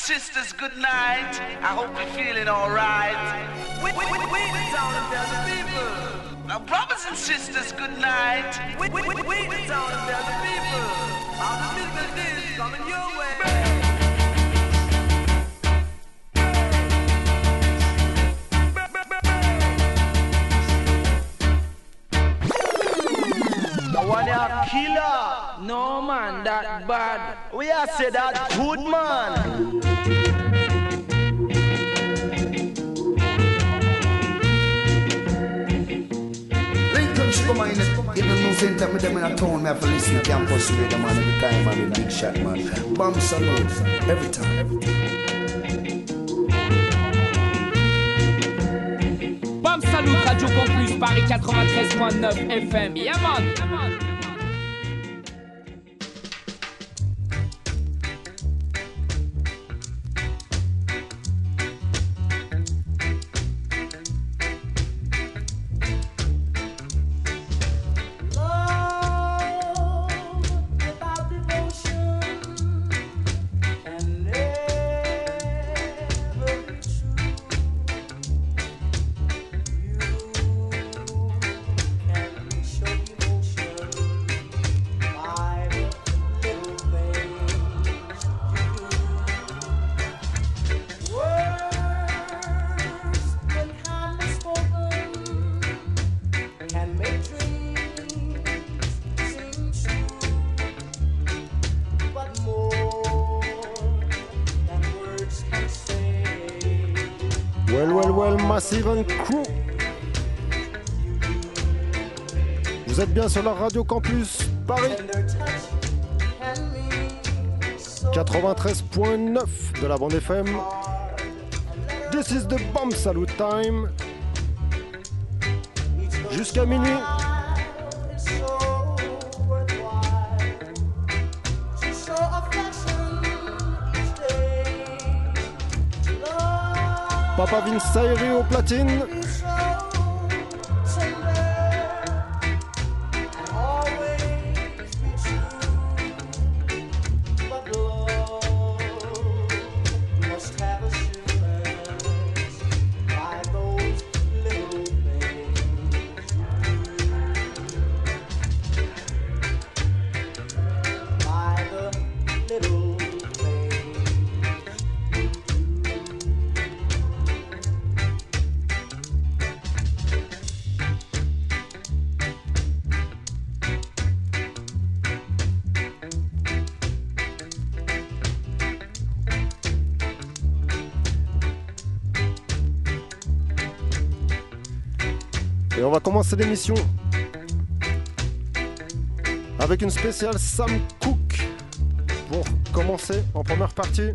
sisters, good night. I hope you're feeling alright. We, we, we, we the town tell the people. Now, brothers and sisters, good night. We, we, we, we the town tell the people. Musical days coming your way. one killer. No man, that bad. We are say that good man. come in, in the news center, me them in a town, me have to listen to campus radio, man, every time, man, big shot, man. Bomb salute, every time. Every time. Bomb Salut, Radio Campus, Paris 93.9 FM. Yeah, man. Yeah, man. Sur la Radio Campus Paris 93.9 de la bande FM. This is the bomb salute time. Jusqu'à minuit. Papa Vince au platine. On va commencer l'émission avec une spéciale Sam Cook pour commencer en première partie.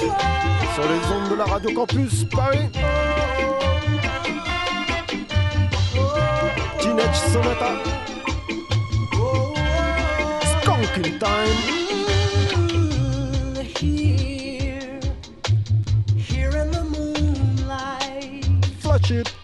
sur les ondes de la Radio Campus Paris. Teenage Sonata. Skunking Time. Here Here in the Moonlight Flush it.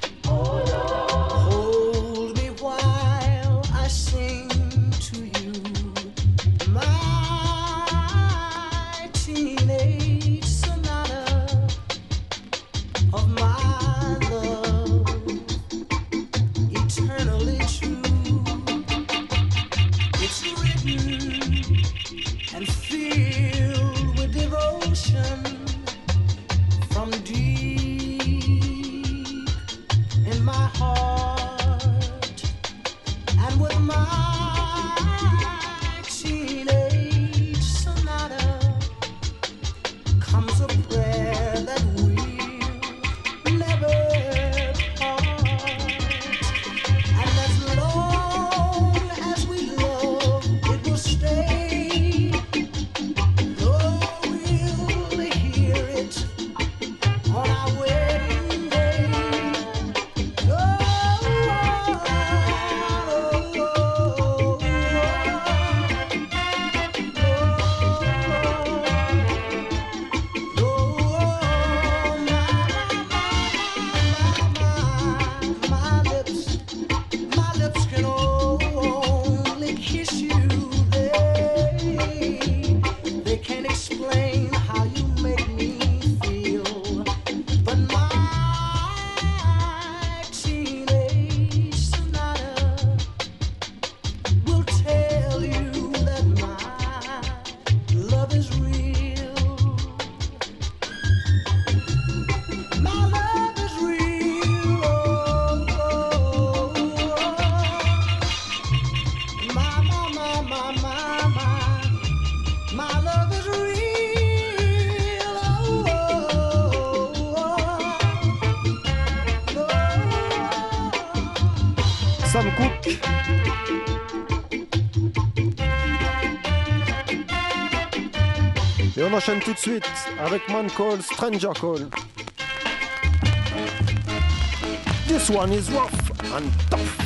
enchaîne tout de suite avec Man Call Stranger Call. This one is rough and tough.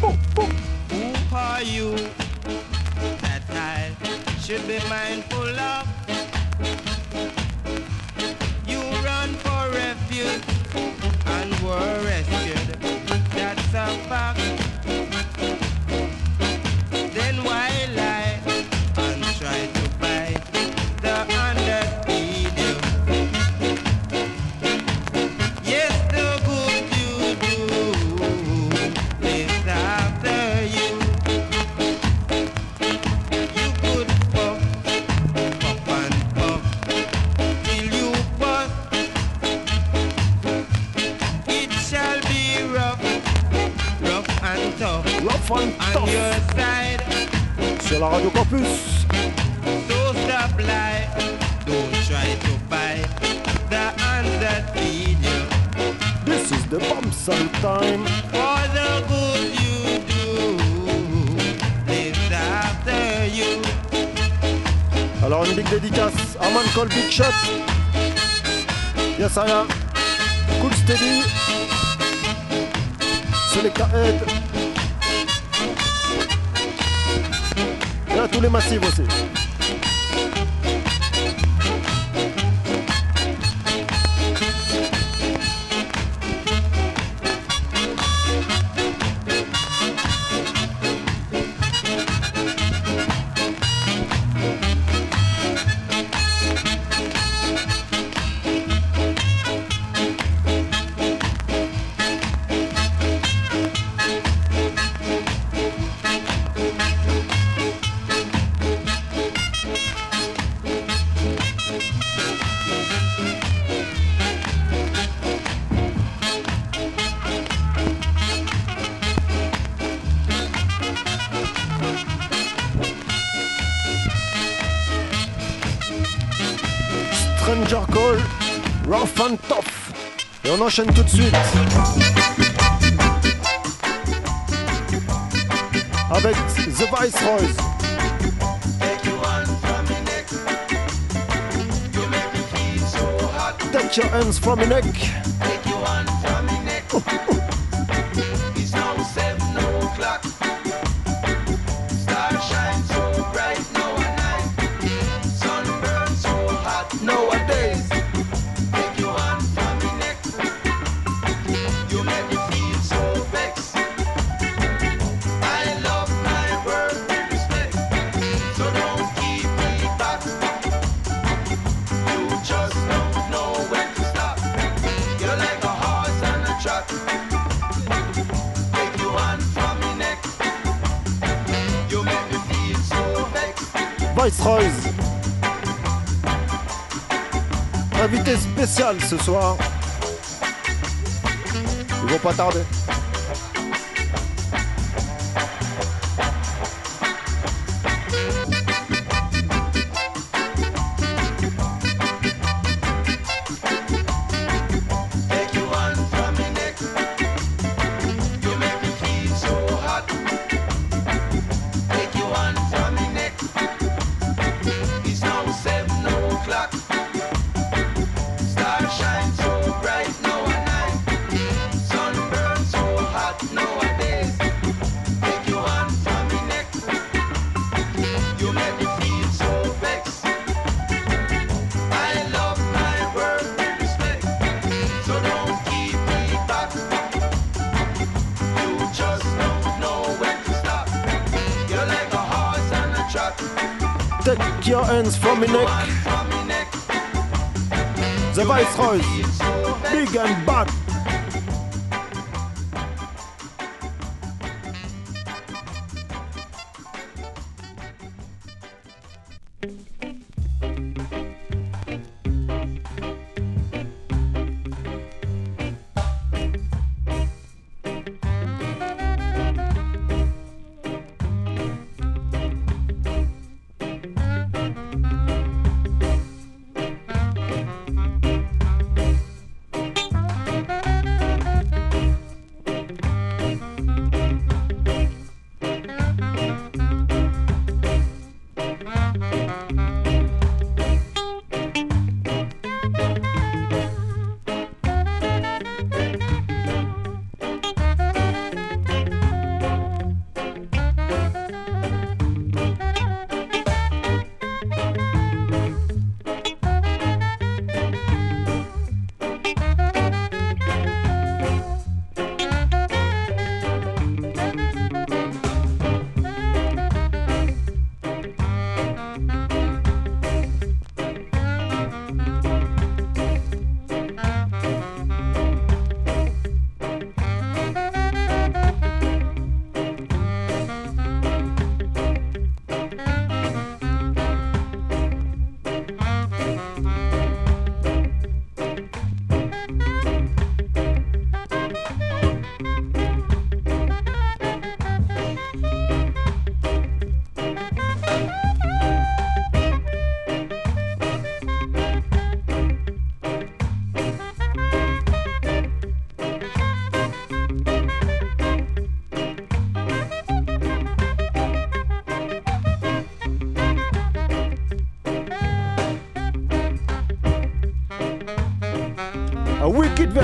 Boop, boop. Who are you that I should be mine. on enchaîne tout de suite. Avec The Take your hands from your neck. ce soir. Ils vont pas tarder.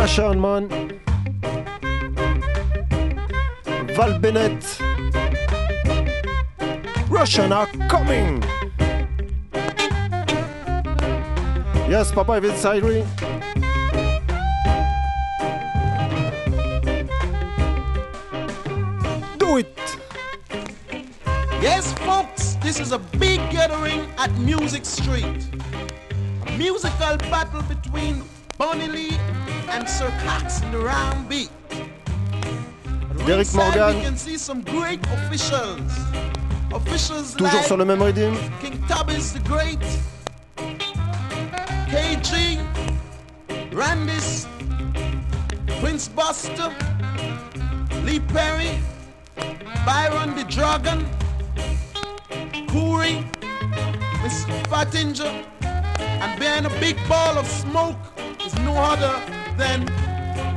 On Mon, Val Bennett, Russian are coming. Yes, Papa with Sairi. Do it. Yes, folks, this is a big gathering at Music Street. A musical battle between with Sir Cox in the round beat. Morgan. Toujours sur le même rythme. King Tubbins the Great. KG. Randis. Prince Buster. Lee Perry. Byron the Dragon. Curry. Mr. Pattinger. And being a big ball of smoke is no other then,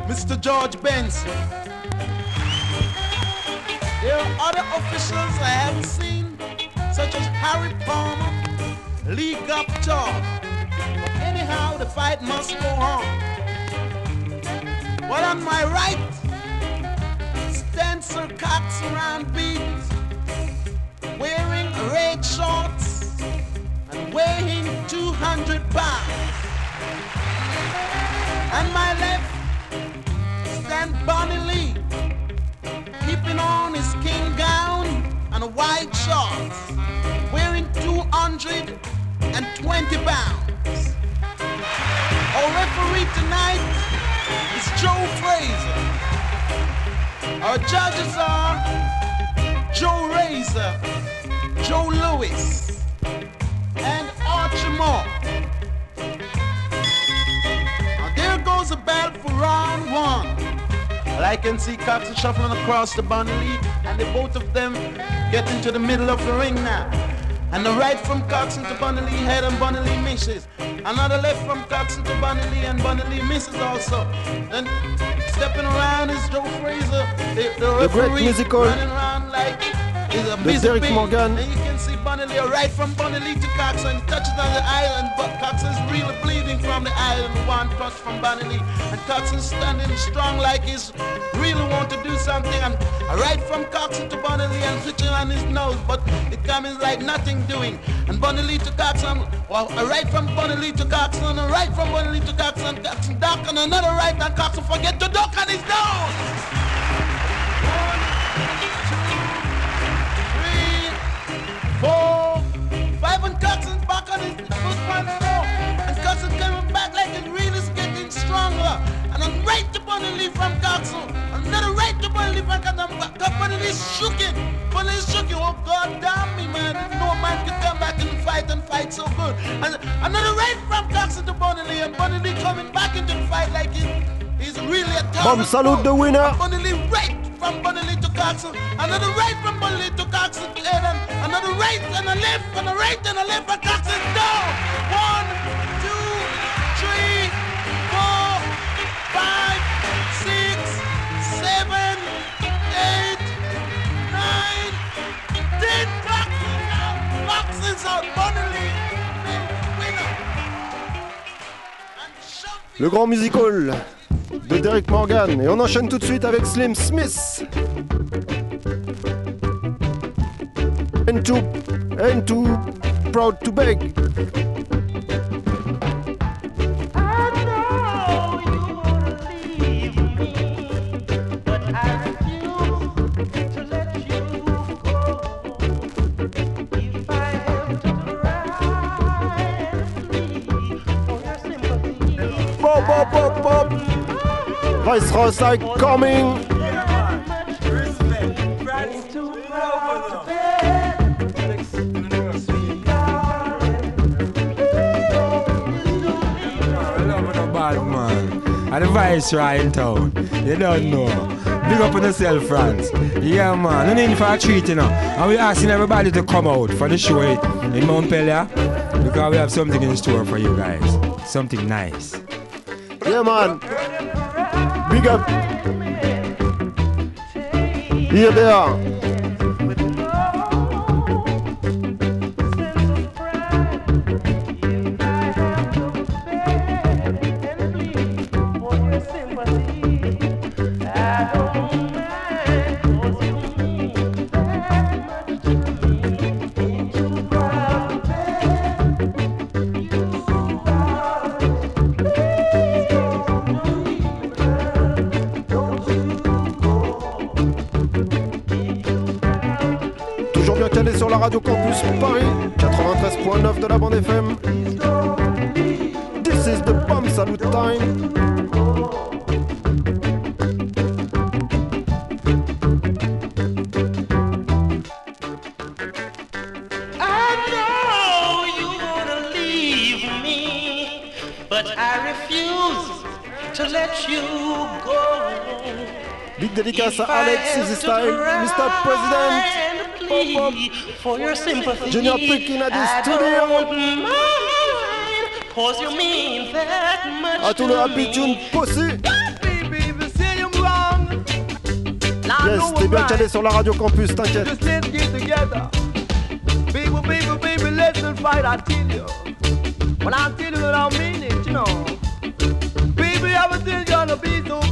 Mr. George Benson. There are other officials I haven't seen, such as Harry Palmer, Lee Guptaw. Anyhow, the fight must go on. While on my right stands Sir Cox beads, wearing red shorts and weighing 200 pounds. On my left stand Bonnie Lee, keeping on his king gown and white shorts, wearing 220 pounds. Our referee tonight is Joe Fraser. Our judges are Joe Razor, Joe Lewis, and Archie Moore. Round one. Well, I can see Cox shuffling across the Lee, and the both of them get into the middle of the ring now. And the right from Coxon to Bonnie Lee head and Bonnie Lee misses. Another left from Coxon to Bonnie Lee and Bonnie Lee misses also. Then stepping around is Joe Fraser, the, the, The great musical. running around like he's a The Derek bee. Morgan. And you can see Bonnie Lee right from Bonnie Lee to Coxon touches on the island, but Coxon's really bleeding from the island. One touch from Bonnie Lee, and Coxon's standing strong like he's really want to do something. And right from Coxon to Bonnie Lee and switching on his nose, but it comes like nothing doing. And Bonnie Lee to Coxon, well, uh, right from Bonnie Lee to Coxon, and uh, right from Bonnie Lee to Coxon, Coxon duck and another right, and Coxon forget to duck on his nose. Four, five, and Coxon's back on his foot one four. And Coxon coming back like his reel is getting stronger. And I'm right to Bunny Lee from. Another right to Bunny Lee from Coxon. Bunny Lee's shooking. Bunny Lee's shooking. Oh, God damn me, man. No man can come back and fight and fight so good. And another right from Coxon to Bunny Lee. And Bunny Lee coming back into the fight like he, he's really a. Bum salute the winner. Right from Bunny Lee to Coxon. Another right from Bunny Lee to Coxon. And then another right and a left and a right and a left and Coxon down. One, two, three, four, five, six, seven, eight, nine, ten. Coxon's. Coxon's. Le grand musical de Derek Morgan. Et on enchaîne tout de suite avec Slim Smith. And too, and too proud to beg. Vice Ross like coming. Yeah man! Respect friends to love no bad man. And the viceroy in town. You don't know. Big up on yourself, France. Yeah, man. No need for a treat, you know. And we asking everybody to come out for the show eh? in Montpellier Because we have something in store for you guys. Something nice. Yeah, man. Here they are. De la bande FM. This is the bomb salute time. I know you wanna leave me, but I refuse to let you go. Big dédicace à Alex, Easy Style, Mr. President. For your sympathy, Junior Picking at the I studio. Cause you mean that much À tout le to Happy me. Tune Pussy. Yes, t'es bien calé sur la radio Campus, t'inquiète. Just let's get together. Baby, baby, baby, let's not fight, I tell you. When I tell you that I mean it, you know. Baby, everything's gonna be so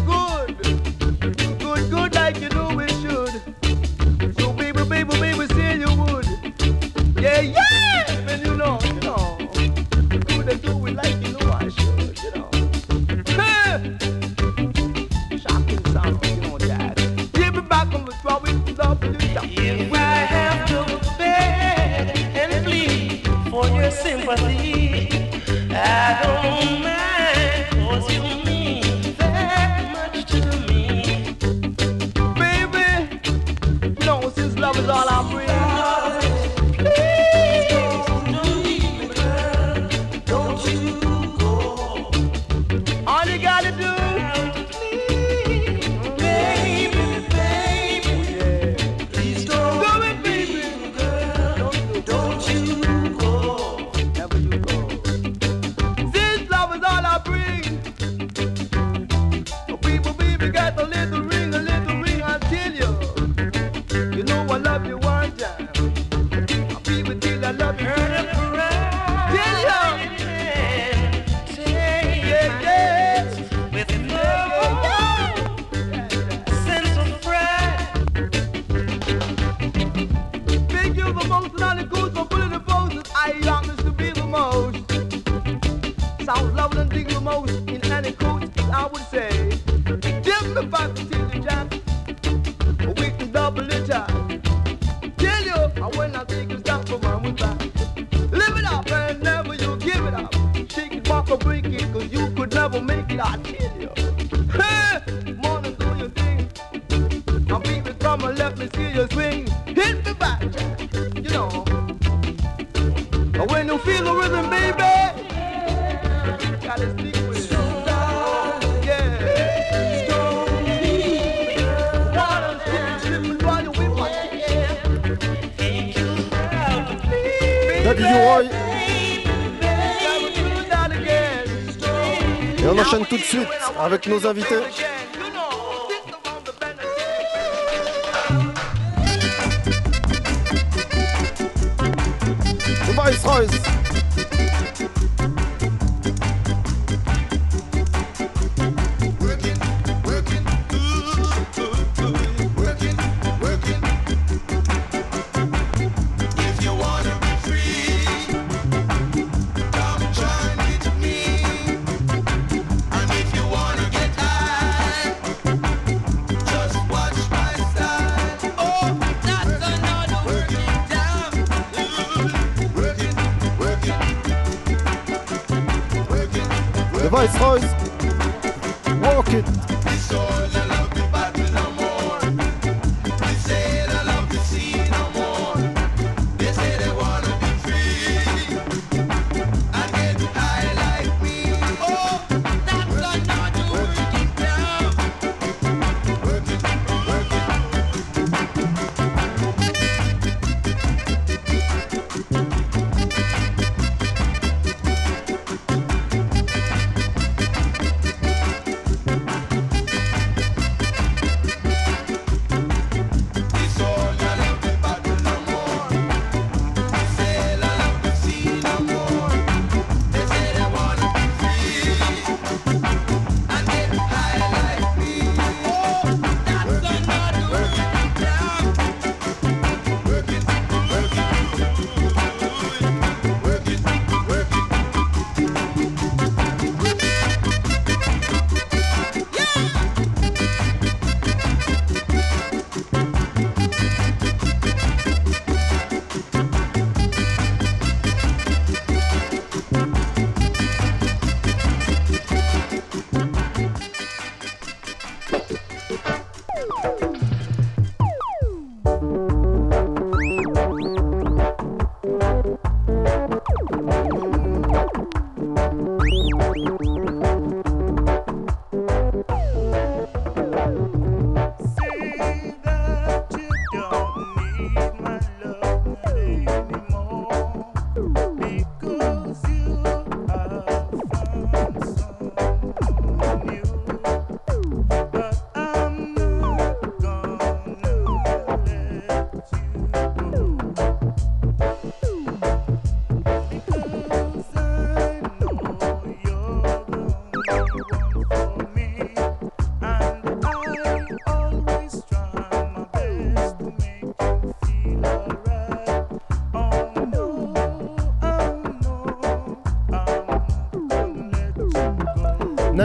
nos invités.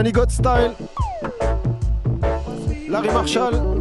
Nanny God Style. Larry Marshall.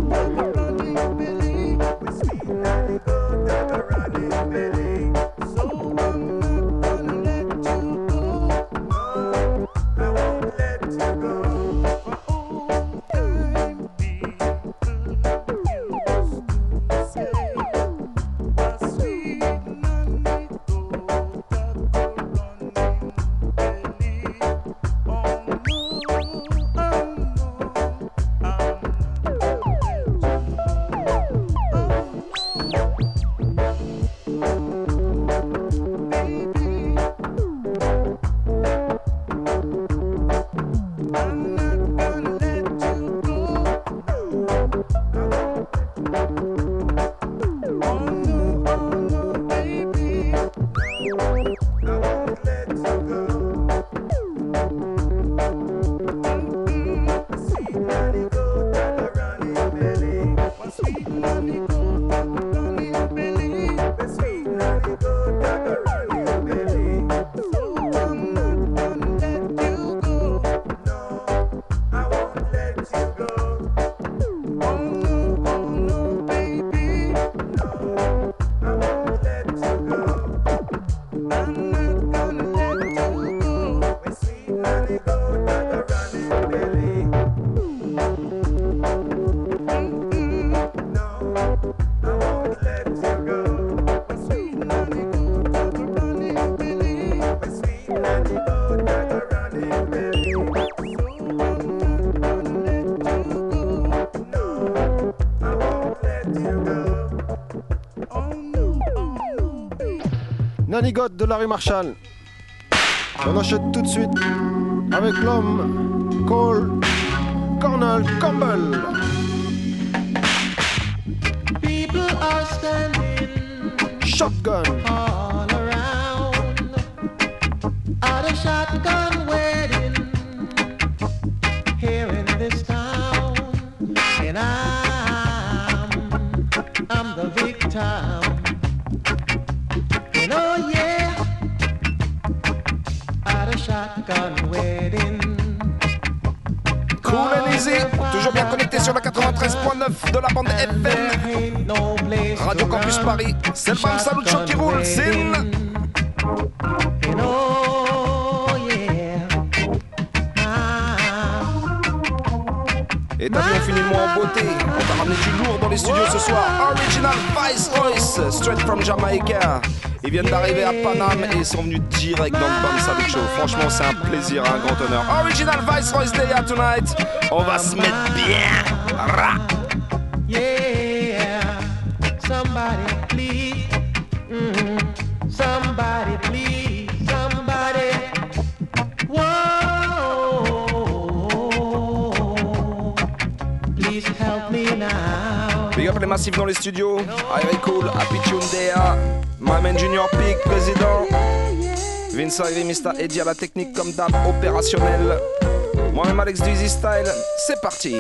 God de Larry Marshall. On achète tout de suite avec l'homme Cole Cornell Campbell. People are standing Shotgun. all around at a shotgun? Wedding Campus Paris, c'est le Bam Salut Show qui roule, yeah, Et t'as finit le mois en beauté. On t'a ramené du lourd dans les studios ce soir. Original Vice Royce, straight from Jamaica. Ils viennent d'arriver à Paname et sont venus direct dans le Bam Salut. Franchement, c'est un plaisir, un grand honneur. Original Vice Royce Day tonight. On va se mettre bien. Massifs dans les studios. Irie Cool, Happy Tune Dea. My man Junior Peak, président. Vince Irie, Mr. Eddie à la technique comme d'hab, opérationnel. Moi-même Alex Easy Style. C'est parti.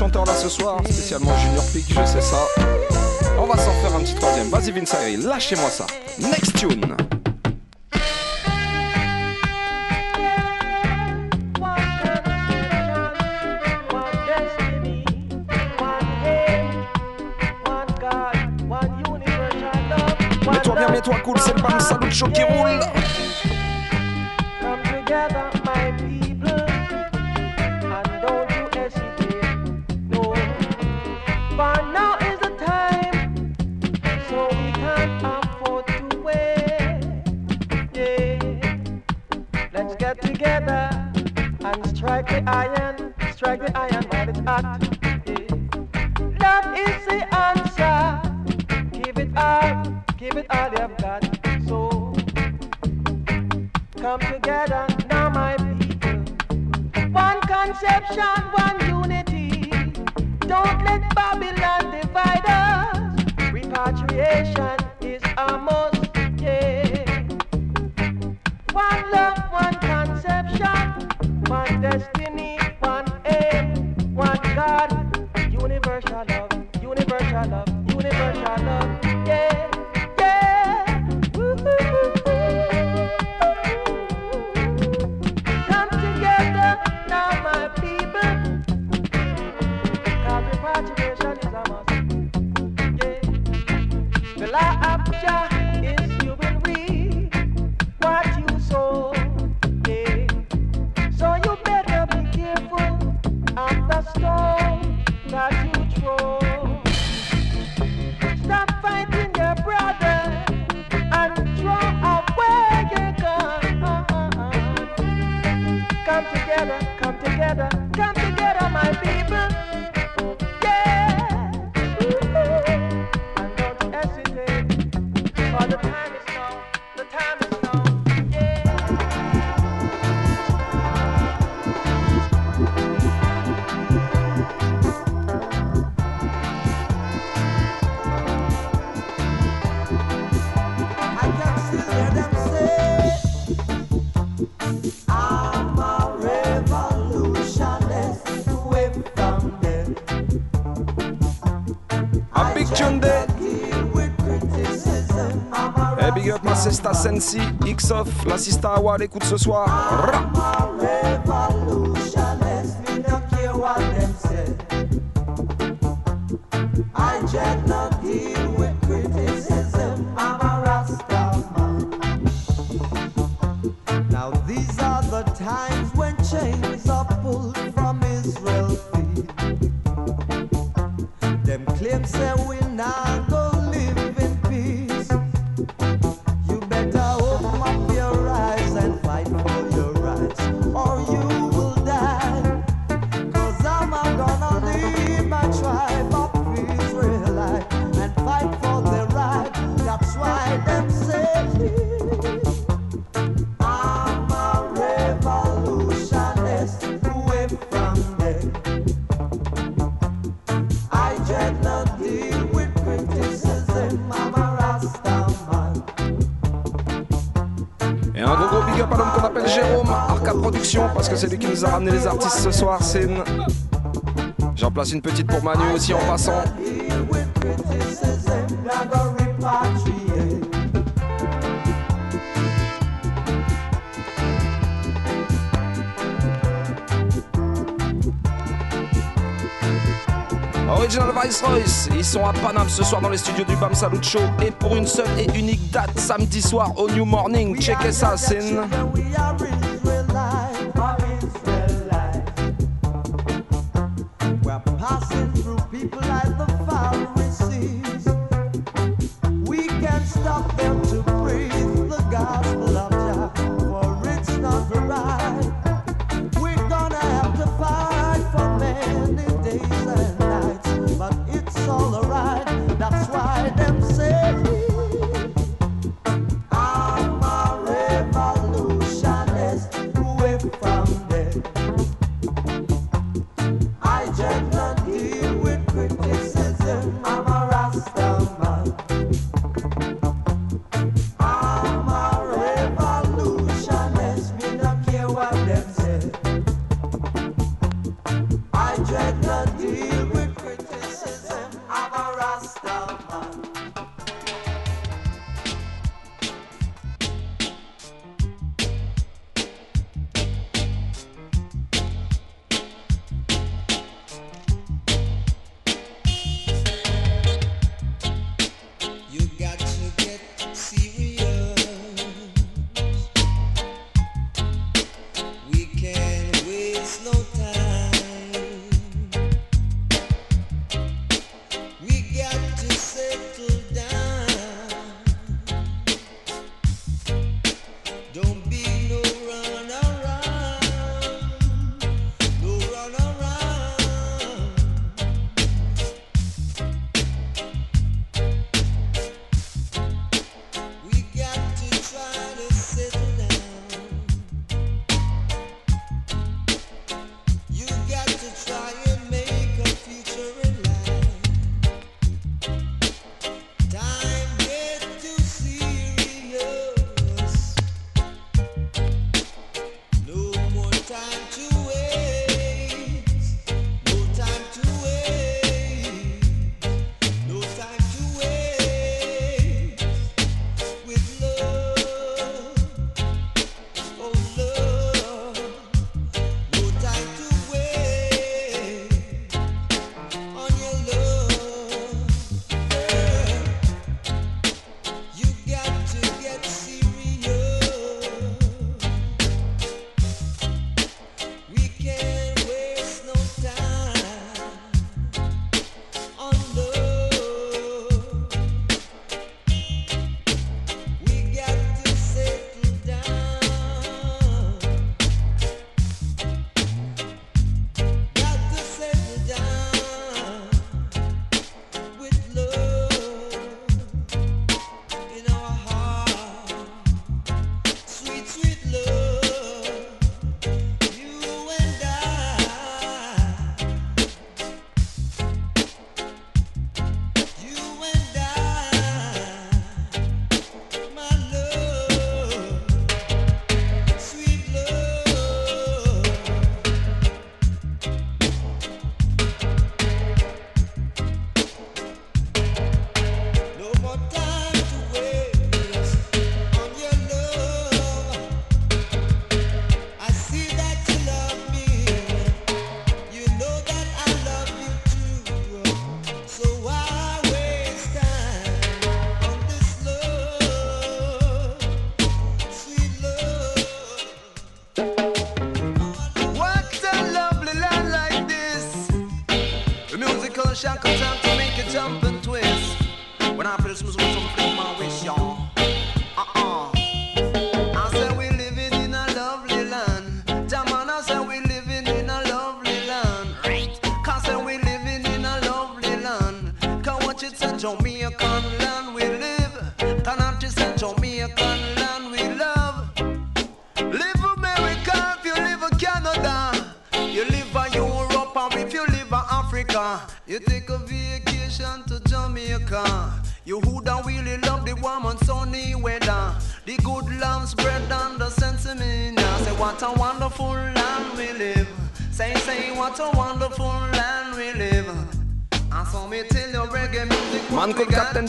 chanteur là ce soir, spécialement Junior Peak, je sais ça. On va s'en faire un petit troisième. Vas-y Vince lâchez-moi ça. Next tune. Mets-toi bien, mets-toi cool, c'est le bam, salut chaud qui roule. Sensi, X-Off, la Sista Awad écoute ce soir. Parce que c'est lui qui nous a ramené les artistes ce soir, c'est. Une... J'en place une petite pour Manu aussi en passant. Original Vice-Royce, ils sont à Paname ce soir dans les studios du BAM Salut Show et pour une seule et unique date, samedi soir au New Morning, checkez ça, c'est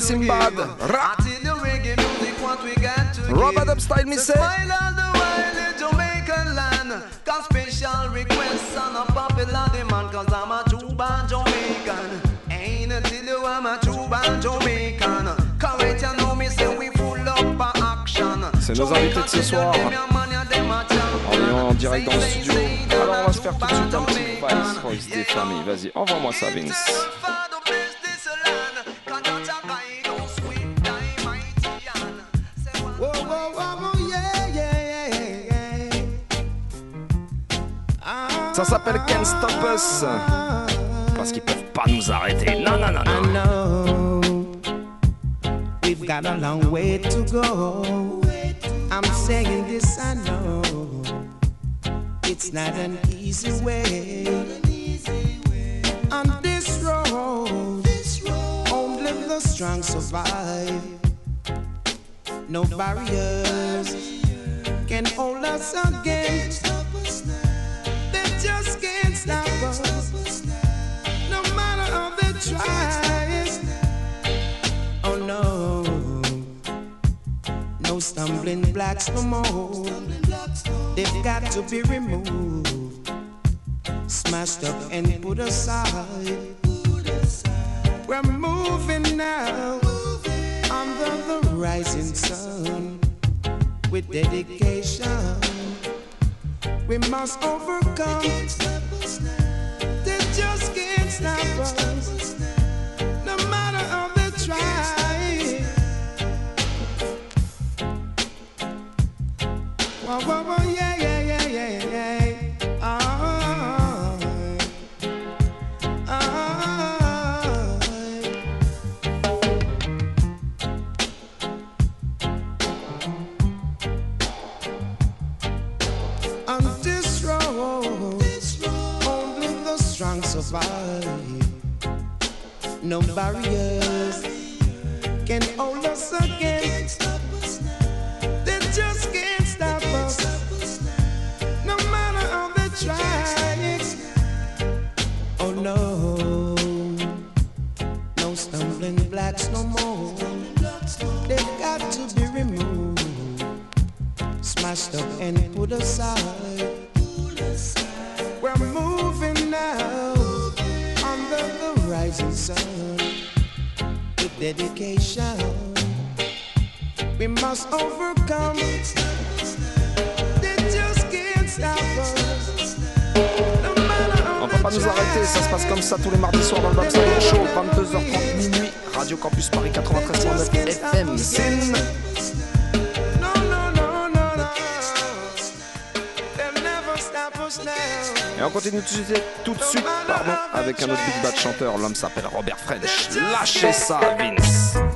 Rap. Robert Upstyle, me say. Cause special requests on a popular demand Cause I'm a Jamaican Ain't until you I'm a true band Jamaican Correct, you know me say we full up a action C'est nos invités de ce soir. On est en direct dans le studio. Alors on va se faire tout de suite un petit vice Royce des Vas-y, envoie-moi ça Vince. Ça s'appelle Can't Stop Us. Parce qu'ils peuvent pas nous arrêter. Non, non, non, non. I know we've got a long way to go. I'm saying this, I know. It's not an easy way. On this road, only the strong survive. No barriers can hold us against Oh, stumbling blocks no more. They've got to be removed, smashed up and put aside. We're moving now under the rising sun with dedication. We must overcome whoa, whoa, whoa. avec un autre big bad chanteur. L'homme s'appelle Robert French. Lâchez ça, Vince.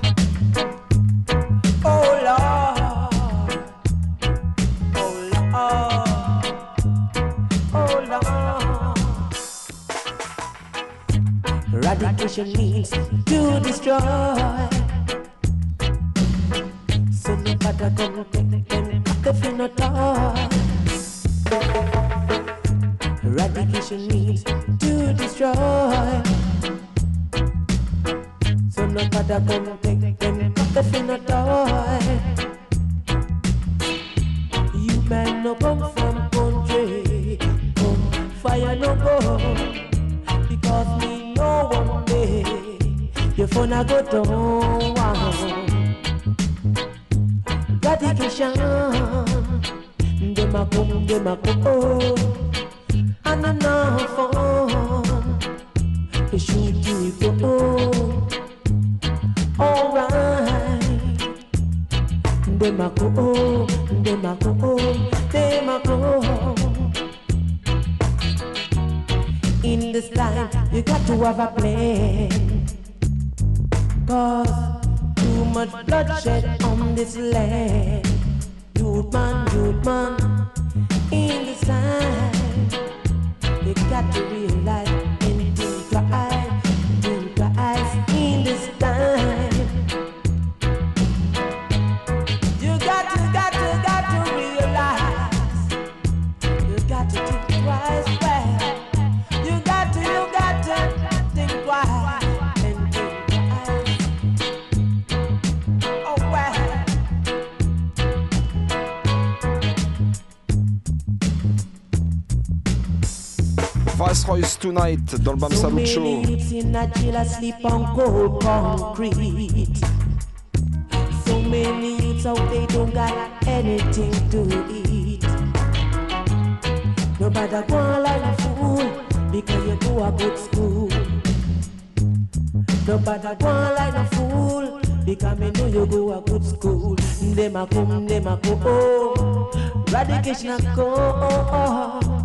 This land. Youth man, youth man, in this time, you got to realize Tonight dans le Bam don't got a fool because you go a good school. Nobody go like a fool because me know you go a good school. A go. Oh.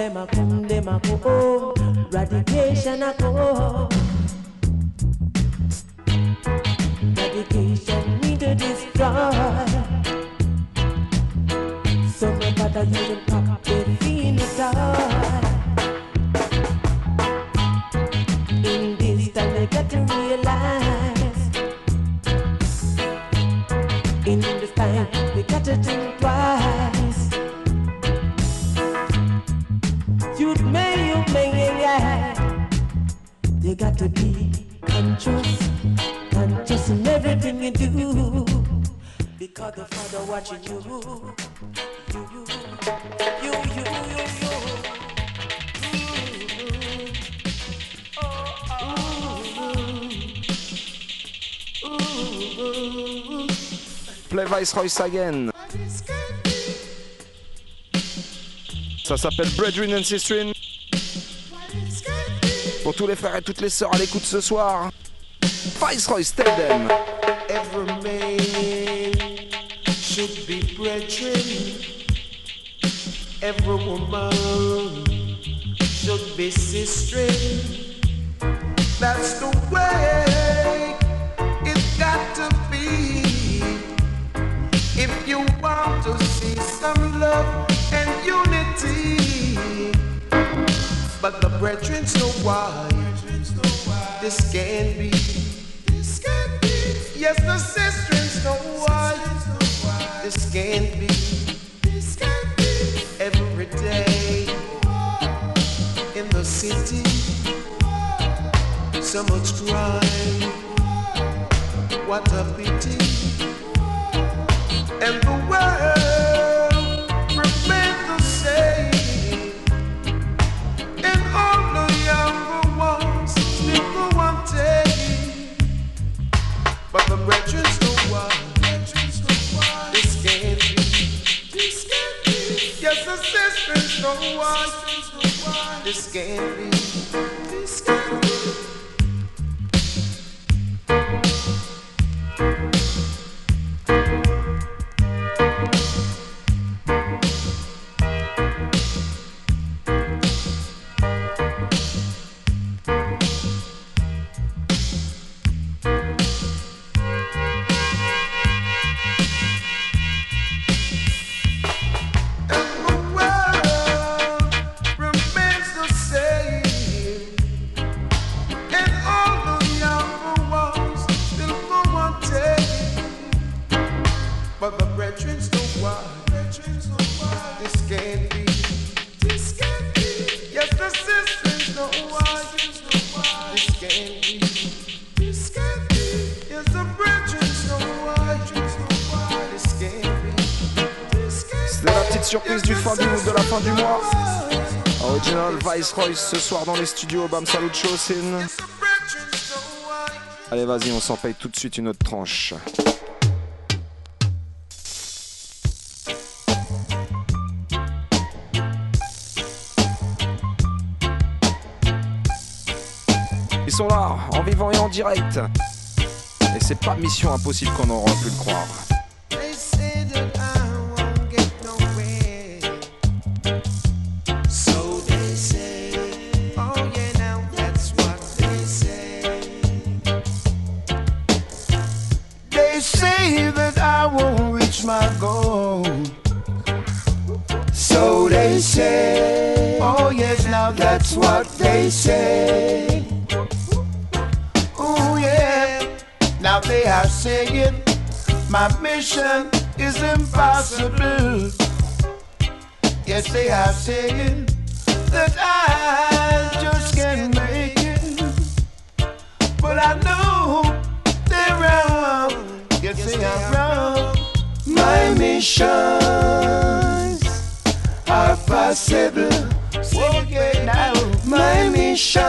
Them a come, them a go. Oh. Radication a go. Royce again. Ça s'appelle Brethren and Sistren. Pour tous les frères et toutes les sœurs à l'écoute ce soir. Vice Royce, tell them. Every man should be brethren. Every woman should be sister. That's the way brethren so wise. This can be. This can be. Yes, the sisters so wise. This can be. This can be. Every day in the city, so much crime. What a pity. Ce soir dans les studios Bam Salut une- Allez, vas-y, on s'en paye tout de suite une autre tranche. Ils sont là, en vivant et en direct. Et c'est pas mission impossible qu'on aurait pu le croire. My is impossible. Yes, they have saying that I just can't make it. But I know they're wrong. Yes, they are wrong. My missions are possible. My missions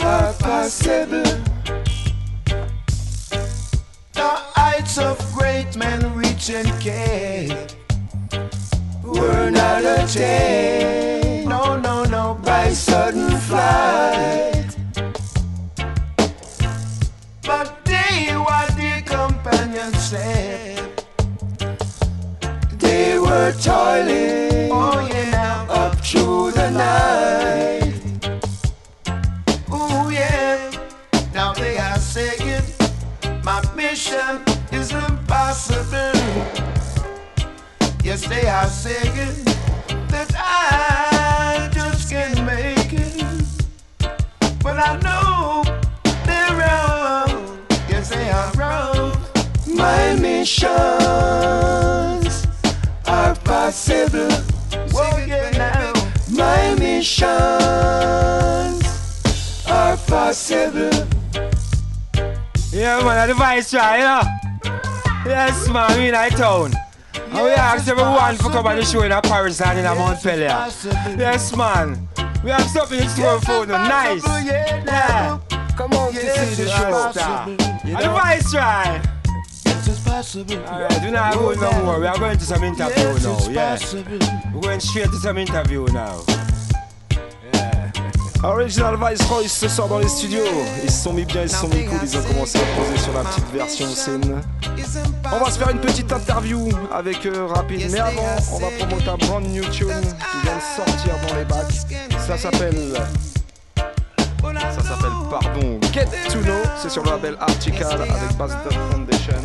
are possible. Care were not attained. No, no, no, by sudden flight. But they what the companions said. They were toiling, oh yeah, up through the night. Oh yeah, now they are saying my mission is impossible. Yes, they are saying that I just can't make it. But I know they're wrong. Yes, they are wrong. My missions are possible. Whoa, yeah, now. My missions are possible. Yeah, man, the vice right, know. Yes, man, we in our town. And we ask everyone to come on the show in a Paris and in a Montpellier. Yes, man. We have something in store for you. Nice. Yeah. Come on to see the show. And the vice right. Alright, we're not going no more. We are going to some interview now. Yeah. We're going straight to some interview now. Original Vice Royce ce soir dans les studios. Ils se sont mis bien, ils se sont mis cool, ils ont commencé à poser sur la petite version scène. On va se faire une petite interview avec eux rapide, mais avant, on va promouvoir un brand new tune qui vient de sortir dans les bacs. Ça s'appelle. Ça s'appelle, pardon, Get to Know. C'est sur le label Article avec Bastard Foundation.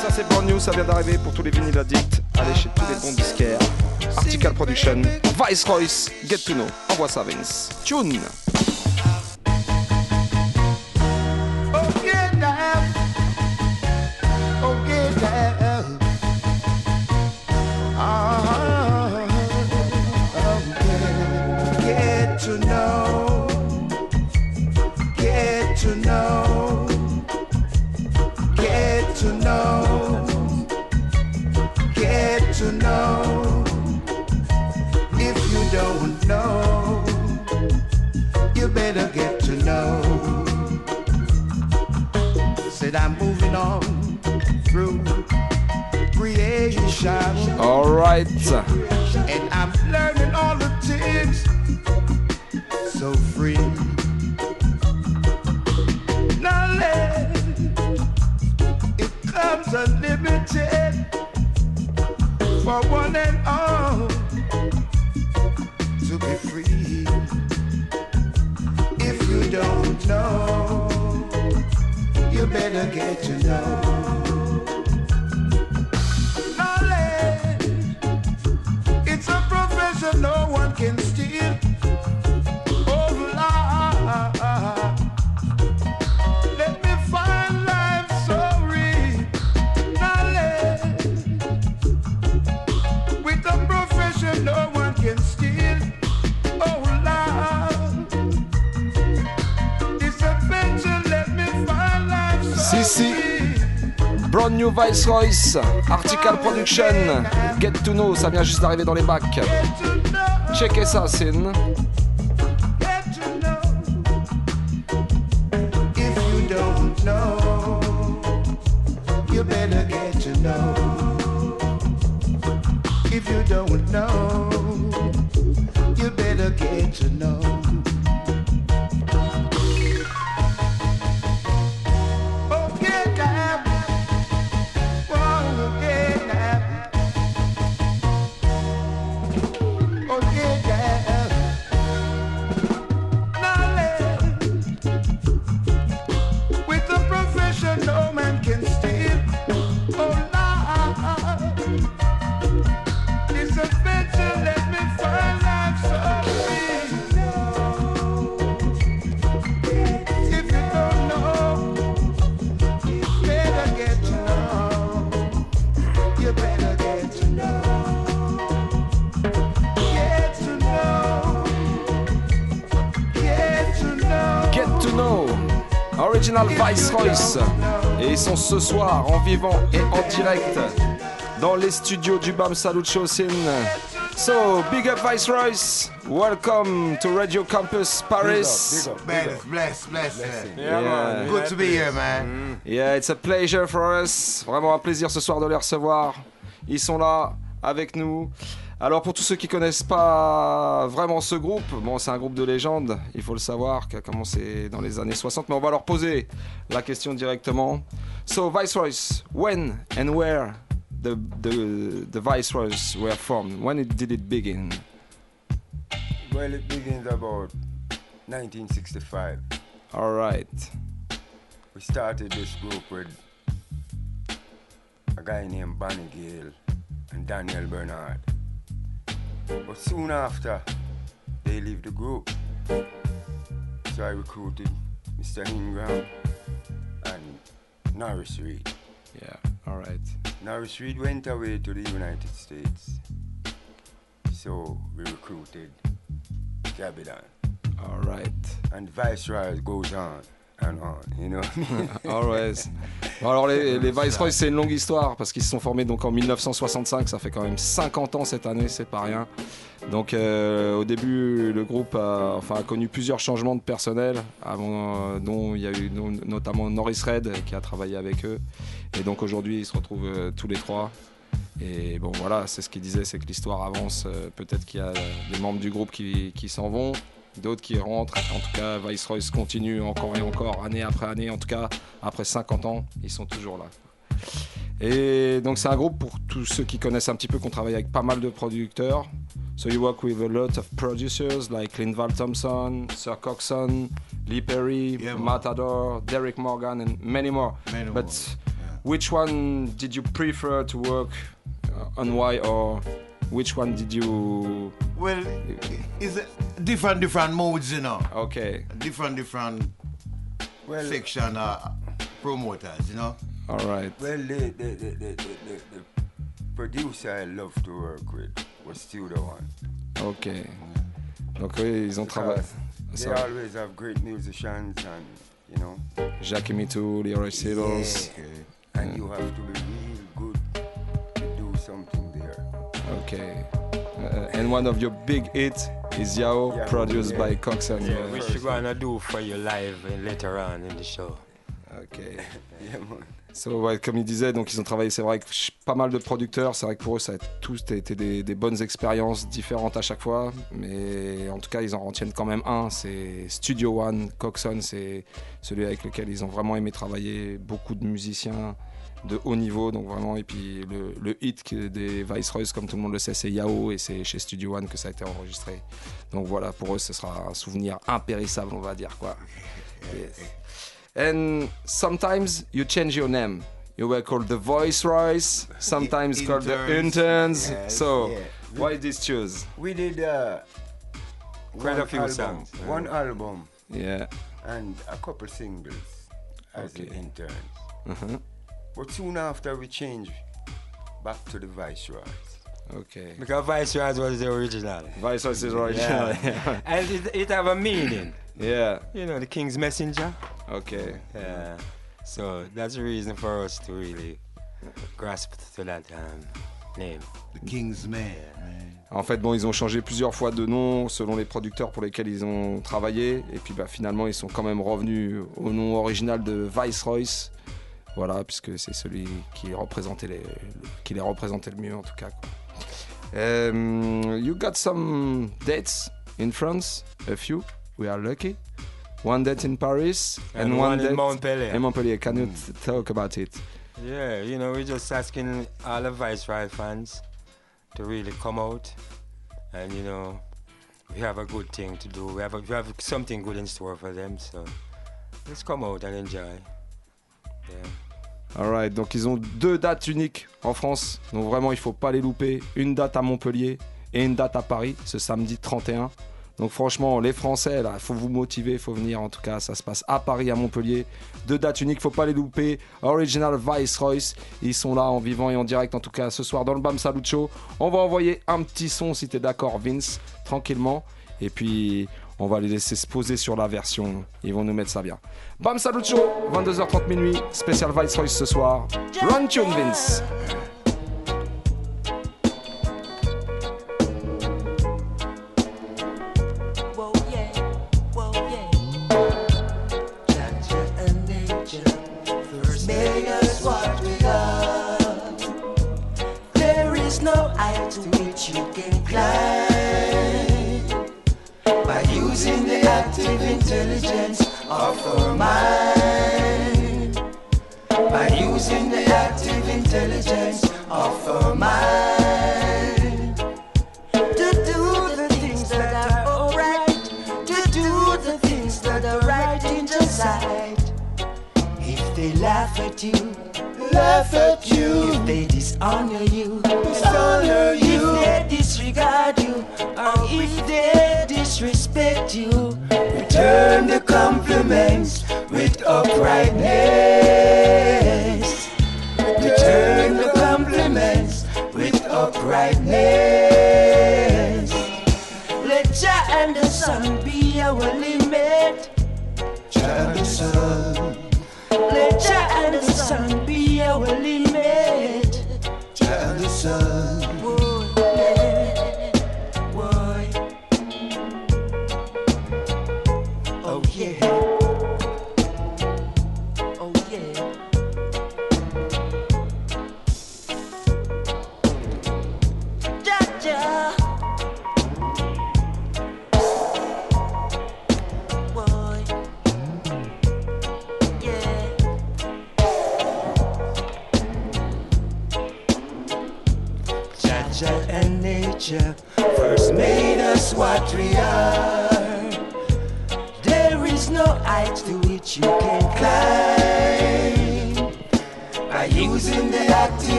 Ça c'est brand new, ça vient d'arriver pour tous les vinyles addicts. Allez chez tous les bons disquaires. Article Production, Vice Royce, Get to Know. Envoie ça Vince. Tune. I'm moving on through creation. Alright. And I'm learning all the things so free. Knowledge, it comes unlimited for one and all better get to know. New Vice Royce, Article Production, Get to Know, ça vient juste d'arriver dans les bacs. Checkez ça. Original Viceroys. Et ils sont ce soir en vivant et en direct dans les studios du BAM Salut Scene. So, big up Viceroys. Welcome to Radio Campus Paris. Bless, bless, bless, bless. Yeah, man. Good to be here, man. Yeah, it's a pleasure for us. Vraiment un plaisir ce soir de les recevoir. Ils sont là avec nous. Alors pour tous ceux qui connaissent pas vraiment ce groupe, bon c'est un groupe de légende, il faut le savoir, qui a commencé dans les années 60, mais on va leur poser la question directement. So Viceroys, when and where the the the Viceroys were formed? When it, did it begin? Well, it begins about 1965. All right. We started this group with a guy named Bonnie Gale and Daniel Bernard. But soon after, they leave the group. So I recruited Mr. Ingram and Norris Reed. Yeah, all right. Norris Reed went away to the United States. So we recruited Gabilan. All right. And Viceroy goes on Bon, alors les, les Viceroys c'est une longue histoire parce qu'ils se sont formés donc en 1965, ça fait quand même 50 ans cette année, c'est pas rien. Donc euh, au début le groupe a, connu plusieurs changements de personnel, euh, dont il y a eu no- notamment Norris Red qui a travaillé avec eux. Et donc aujourd'hui ils se retrouvent euh, tous les trois. Et bon voilà, c'est ce qu'il disait, c'est que l'histoire avance. Peut-être qu'il y a des membres du groupe qui s'en vont, d'autres qui rentrent. En tout cas, Viceroy continue encore et encore, année après année. En tout cas, après 50 ans, ils sont toujours là. Et donc c'est un groupe pour tous ceux qui connaissent un petit peu qu'on travaille avec pas mal de producteurs. So you work with a lot of producers like Linval Thompson, Sir Coxon, Lee Perry, Matador, Derek Morgan, and many more. Many but more, which one did you prefer to work uh, on? Why or which one did you? Well, it's a different, different modes, you know. Okay. Different, different section uh, promoters, you know. All right. Well, the, the, the, the, the, the, the producer I love to work with was still the one. Ok. Donc oui, ils ont travaillé. They Ça- always have great musicians and, you know. Jackie Mitou, Leroy Seedles. And you have to be real good to do something there. Okay. Uh, and one of your big hits is Yao, Yeah, produced yeah. by Coxon. Yeah, which we're gonna do for you live and later on in the show. Ok. Yeah, man. So, ouais, comme il disait, donc ils ont travaillé, c'est vrai, que pas mal de producteurs. C'est vrai que pour eux, ça a tous été des, des bonnes expériences différentes à chaque fois. Mais en tout cas, ils en retiennent quand même un. C'est Studio One. Coxon, c'est celui avec lequel ils ont vraiment aimé travailler. Beaucoup de musiciens de haut niveau. Donc vraiment, et puis le, le hit des Viceroys, comme tout le monde le sait, c'est Yao. Et c'est chez Studio One que ça a été enregistré. Donc voilà, pour eux, ce sera un souvenir impérissable, on va dire quoi. Yes. And sometimes you change your name. You were called the Voice Royce, sometimes called the Interns. Yes, so, yeah. why this choose? We did uh, Quite one a few album, songs. One album Yeah. and a couple singles as the interns. Mhm. But soon after we changed back to the Viceroys. Okay. Because Viceroy was the original. Viceroy is original. Yeah. and it, it have a meaning. Yeah. You know, the king's messenger. Okay. Yeah. So that's the reason for us to really grasp to that um, name. The King's Man. En fait, bon, ils ont changé plusieurs fois de nom selon les producteurs pour lesquels ils ont travaillé. Et puis bah, finalement, ils sont quand même revenus au nom original de Viceroy. Voilà, puisque c'est celui qui représentait les, le- qui les représentait le mieux en tout cas. quoi. Um, you got some dates in France, a few. We are lucky. One date in Paris and, And one, one in date Montpellier. In Montpellier. Can you talk about it? Yeah, you know, we're just asking all the Viceroy fans to really come out, and you know, we have a good thing to do. We have a, we have something good in store for them, so let's come out and enjoy. Yeah. Alright, donc ils ont deux dates uniques en France, donc vraiment il faut pas les louper. Une date à Montpellier et une date à Paris, ce samedi 31. Donc franchement, les Français, là, faut vous motiver, faut venir. En tout cas, ça se passe à Paris, à Montpellier. Deux dates uniques, faut pas les louper. Original Viceroys, ils sont là en vivant et en direct, en tout cas ce soir dans le BAM Salut. On va envoyer un petit son si t'es d'accord, Vince, tranquillement. Et puis on va les laisser se poser sur la version. Ils vont nous mettre ça bien. Bam salut show, 22h30 minuit, spécial Vice Royce ce soir. Run tune Vince. There is no you can climb. Active intelligence of her mind. By using the active intelligence of her mind. they laugh at you, laugh at you. If they dishonor you, dishonor you. If they disregard you, or oh. if they disrespect you, return the compliments with uprightness. Return the compliments with uprightness. Let Jah and the sun be our limit. Jah and the sun sun.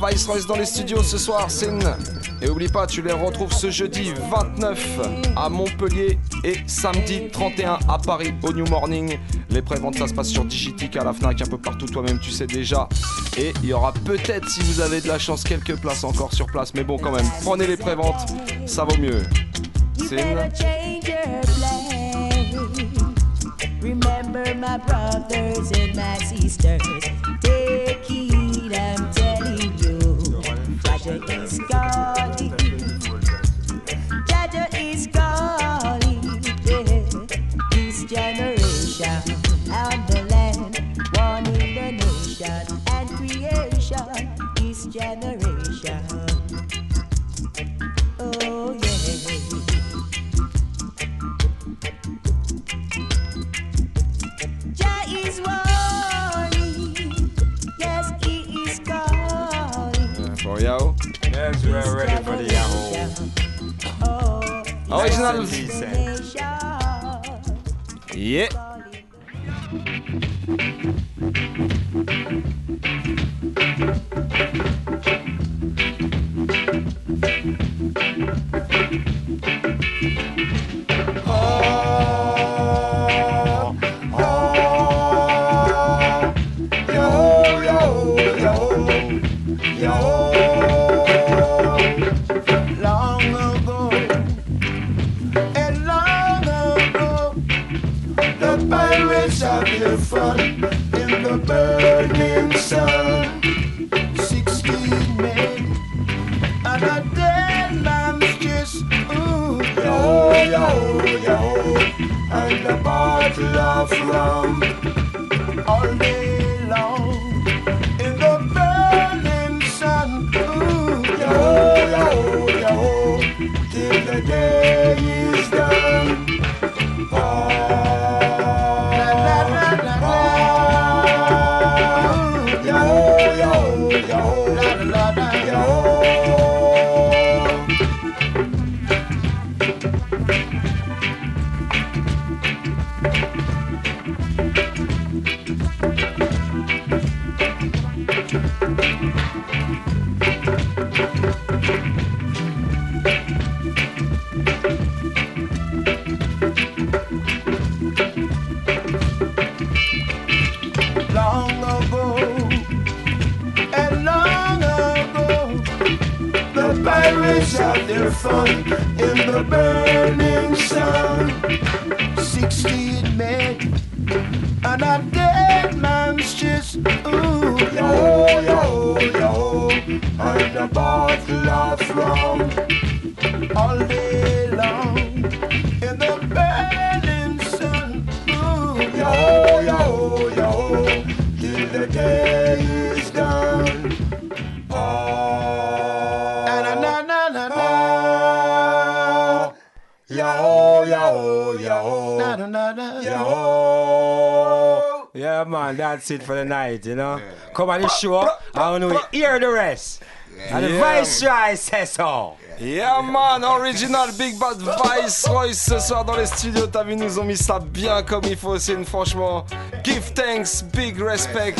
Vice Royce dans les studios ce soir, Sin. Et oublie pas, tu les retrouves ce jeudi 29 à Montpellier et samedi 31 à Paris au New Morning. Les préventes, ça se passe sur Digitic à la Fnac, un peu partout, toi-même tu sais déjà. Et il y aura peut-être, si vous avez de la chance, quelques places encore sur place. Mais bon, quand même, prenez les préventes, ça vaut mieux. Remember my brothers and my sisters. Yo, and a bottle of rum all day fun in the burning sun. Sixteen men and a dead man's chest. Ooh, yo, yo, yo, and a bottle of rum that's it for the night, you know? Come on the show, I want to hear the rest. And the Yeah. Viceroy says so. Yeah man, original Big Bad Vice Royce ce soir dans les studios, t'as vu, nous ont mis ça bien comme il faut, c'est une franchement give thanks, big respect.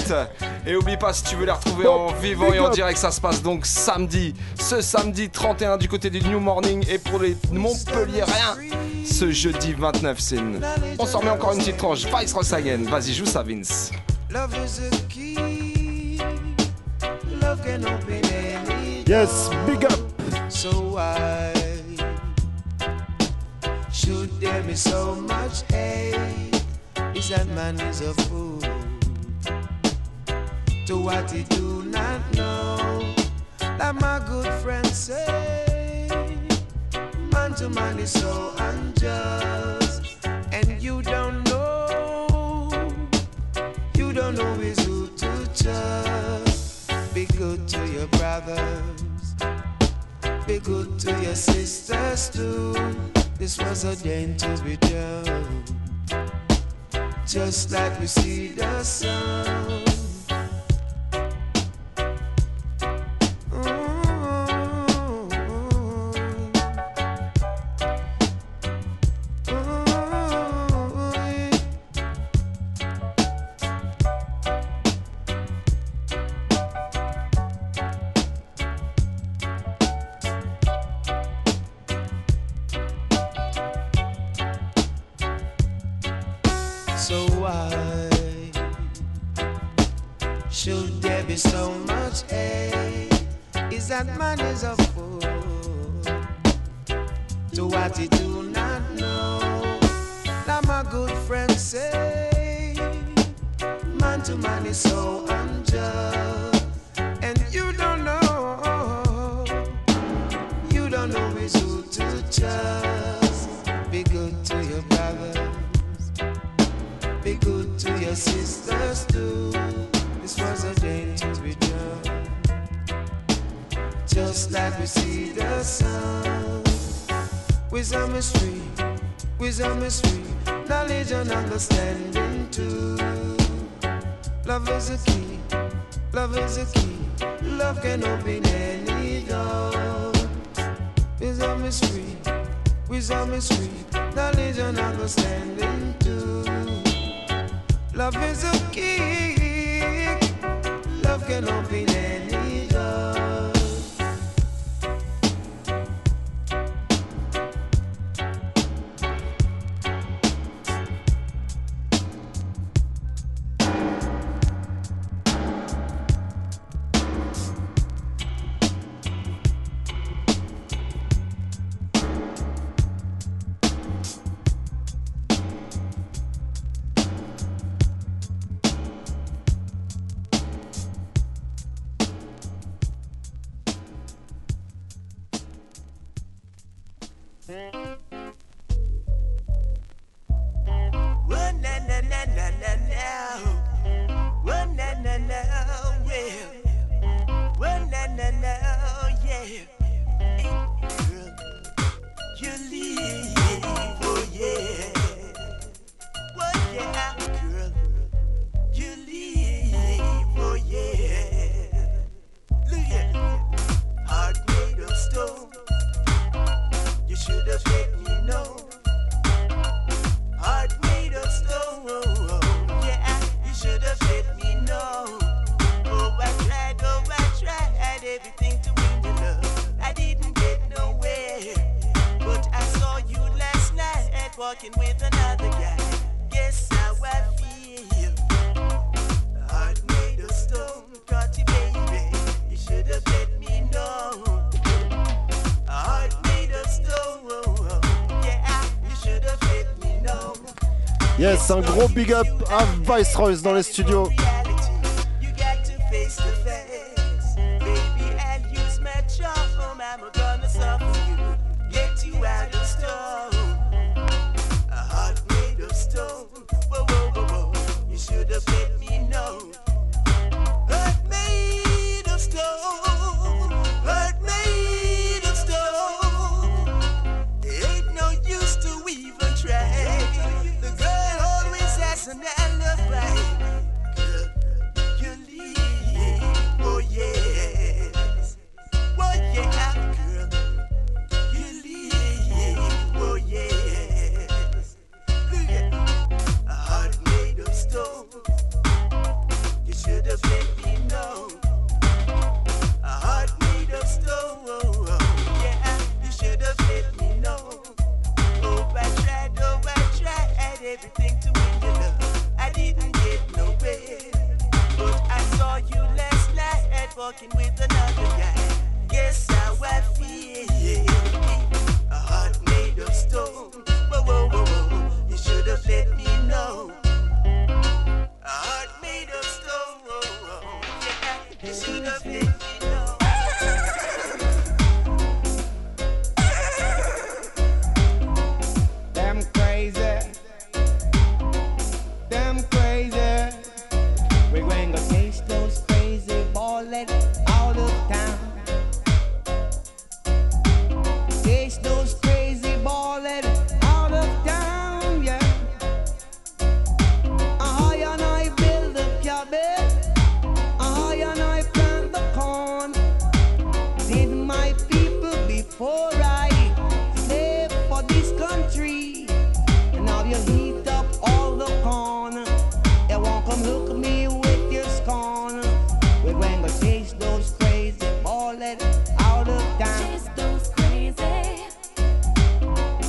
Et oublie pas si tu veux les retrouver en vivant et en direct, ça se passe donc samedi, ce samedi 31 du côté du New Morning et pour les Montpelliérains, ce jeudi 29 c'est une... On s'en remet encore une petite tranche, Vice Royce again, vas-y joue ça Vince. Love is a key. Love can open any Yes, big up. So why should there be so much hate? Is that man is a fool to what he do not know? Like my good friend say, man to man is so unjust, and you don't know, don't is who to trust. Be good to your brothers be good to your sisters too. This was ordained to be done. Just like we see the sun. Gros big up à Vice Royce dans les studios.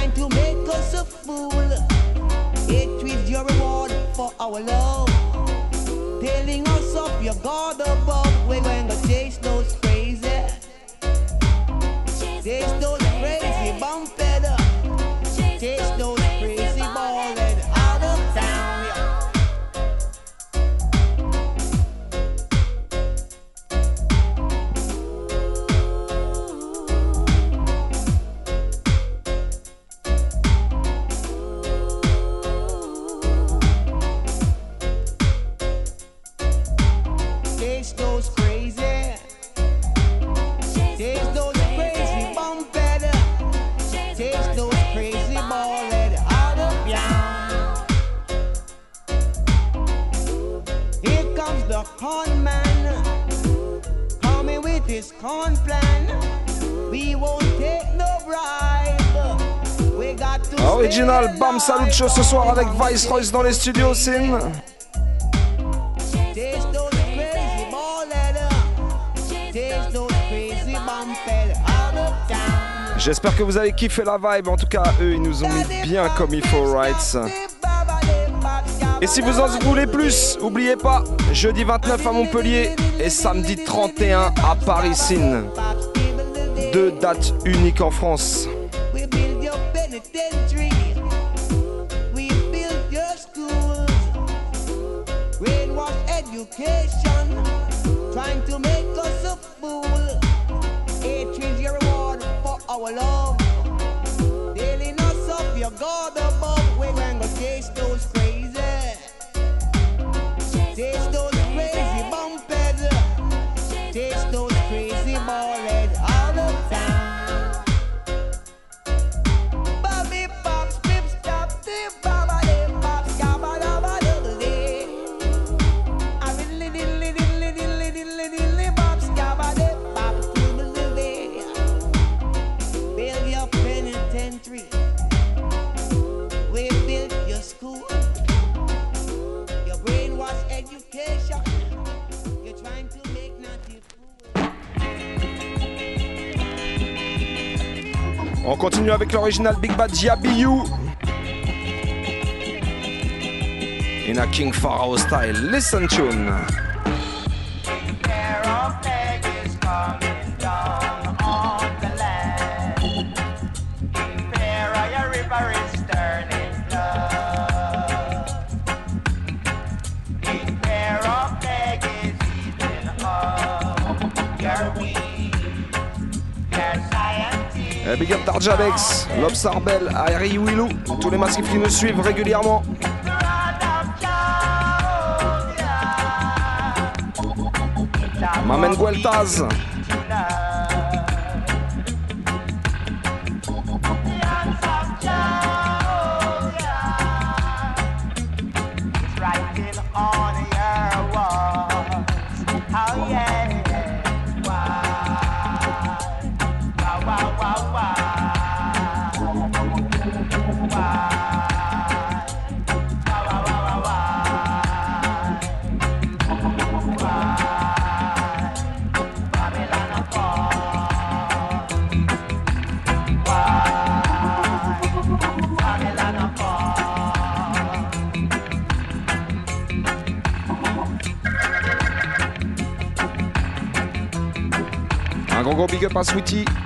Trying to make us a fool. Hatred your reward for our love. Telling us of your God above. Going ce soir avec Vice Royce dans les studios, Sin. J'espère que vous avez kiffé la vibe. En tout cas, eux, ils nous ont mis bien comme il faut, right? Et si vous en voulez plus, oubliez pas, jeudi 29 à Montpellier et samedi 31 à Paris Sin. Deux dates uniques en France. Education. Trying to make us a fool. Hatred your reward for our love. Dealing us up your God above. We're going to chase those On continue avec l'original Big Bad Diabiou. In a King Pharaoh style. Listen tune. Eh, Big up Darjabex, Lob Sarbel, Harry Willou, tous les massifs qui nous suivent régulièrement. Mamen Gueltaz. Sweetie.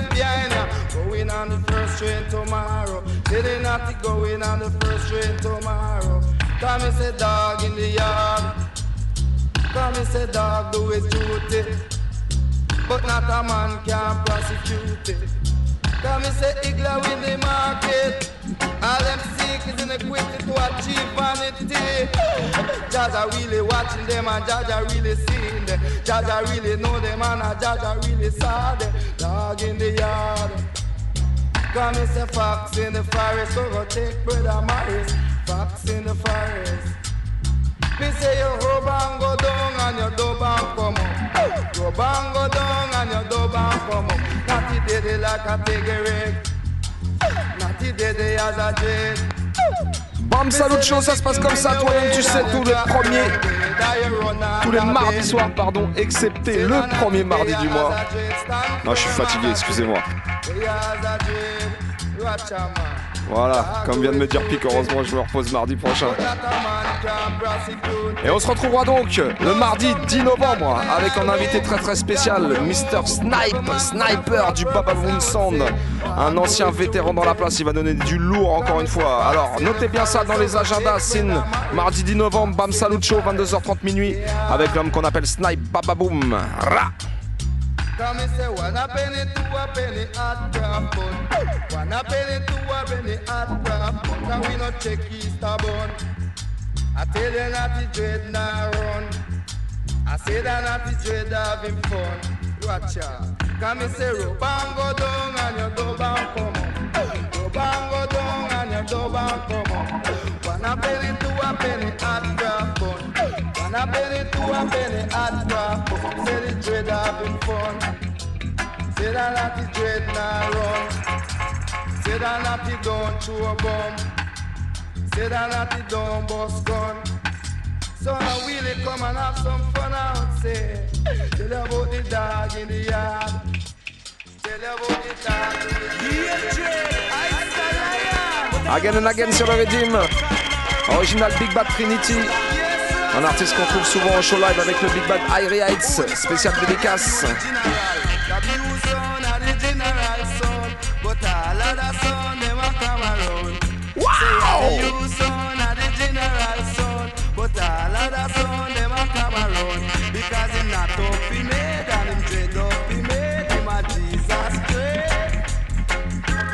Left behind. Going on the first train tomorrow. They naughty going on the first train tomorrow. Come and dog in the yard. Come and dog do his duty. But not a man can prosecute it. Come and say Igla win the market. All them seek is inequity to achieve vanity. Jaja really watching them and Jaja really seeing them. Jaja really know them and Jaja really saw them. Dog in the yard. Come and say fox in the forest. So go take brother Morris. Fox in the forest. Me say you hope and go down and you dub and come up. Go bang go down and you dub and come up. Natty did it like a piggy Natty did it as a dread. Bam ça se passe comme ça, toi-même tu sais, tous les premiers, tous les mardis soirs, pardon, excepté le premier mardi du mois. Non, je suis fatigué, excusez-moi. Voilà, comme vient de me dire Pic, heureusement je me repose mardi prochain. Et on se retrouvera donc le mardi 10 novembre avec un invité très très spécial, Mr. Snipe, Sniper du Baba Sound. Un ancien vétéran dans la place, il va donner du lourd encore une fois. Alors notez bien ça dans les agendas, Sin, mardi 10 novembre, Bam Salut Show, 22h30 minuit, avec l'homme qu'on appelle Snipe Baba Boom. Come and say one a penny, two a penny, hot crap bun. One a penny, two a penny, hot crap bun. Can we not check Easter bun? I tell you not the dread now run. I say that not the dread having fun. Watch out. Come and say rub and go down and your dub and come up. Rub and go down and your dub and come up. One a penny, two a penny, bun. One a penny, two a penny, hot crap bun. Say the dread having fun. Say that not the dread now run. Say that not the don't chew a bomb. Say that not the don't bust gun. So now really come and have some fun out, say. Tell you about the dog in the yard. Tell you about the dog in the yard. Again and again sur le Redeem. Original Big Bad Trinity. Un artiste qu'on trouve souvent en show live avec le Big Bad Irie Heights, spécial dédicace.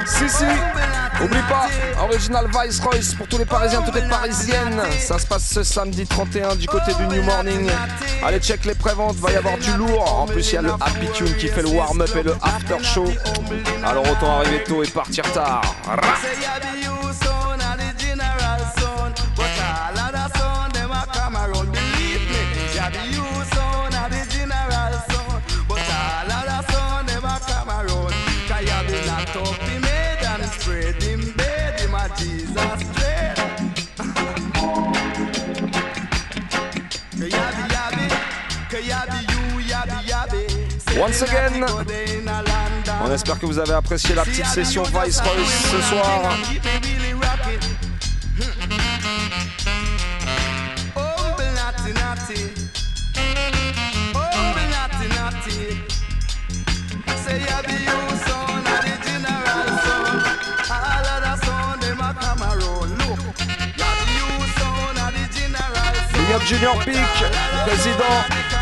Si si, oublie pas, Original Vice Royce pour tous les Parisiens, toutes les Parisiennes. Ça se passe ce samedi 31 du côté du New Morning. Allez check les préventes, va y avoir du lourd. En plus il y a le Happy Tune qui fait le warm-up et le after show. Alors autant arriver tôt et partir tard. Once again, on espère que vous avez apprécié la petite session Vice Royce ce soir. Junior Peak, président.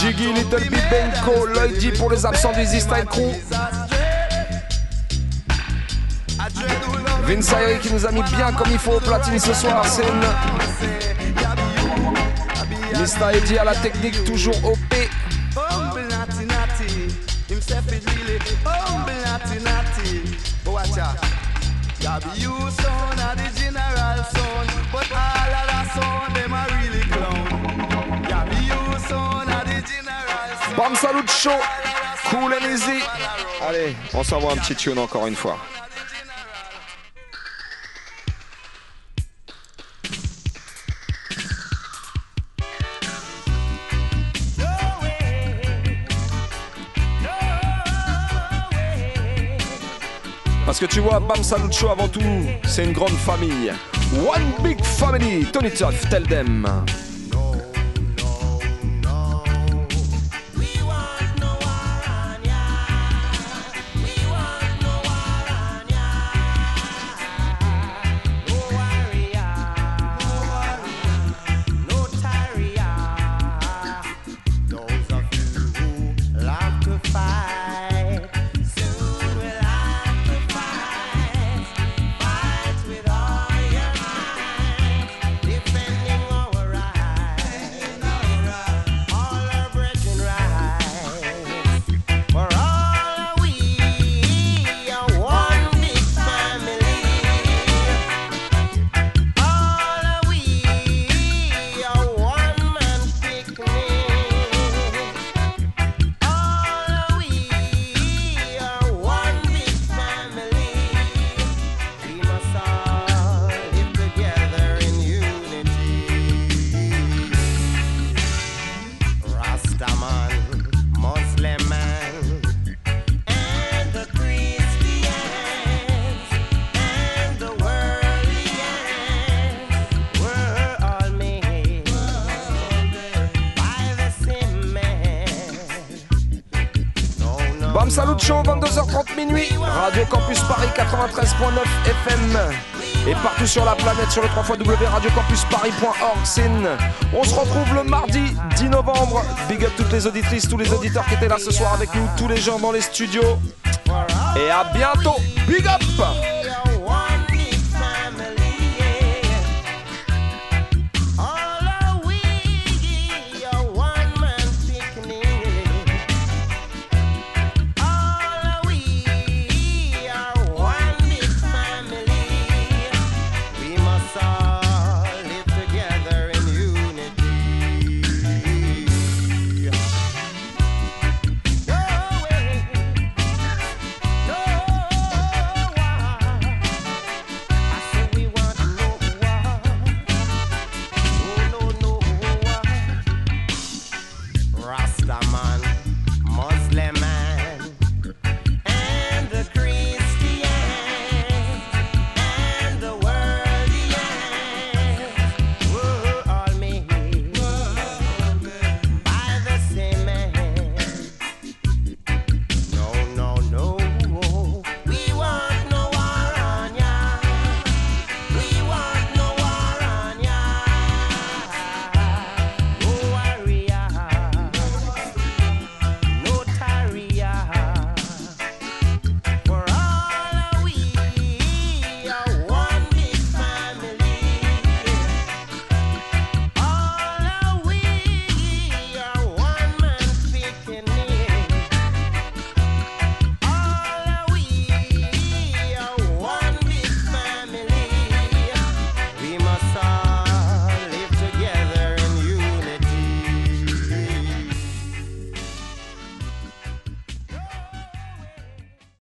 Jiggy, Little Big Benko, pour les absents du Z-Style Crew. Vince Ayri qui nous a mis bien comme il faut au platine ce soir, c'est Mr. Eddie à la technique, toujours OP. Cool and easy. Allez, on s'envoie un petit tune encore une fois. Parce que tu vois, Bam Salucho avant tout, c'est une grande famille. One big family, Tony Tuff, tell them. sur le 3 www.radiocampusparis.org. On se retrouve le mardi 10 novembre. Big up toutes les auditrices, tous les auditeurs qui étaient là ce soir avec nous, tous les gens dans les studios. Et à bientôt. Big up!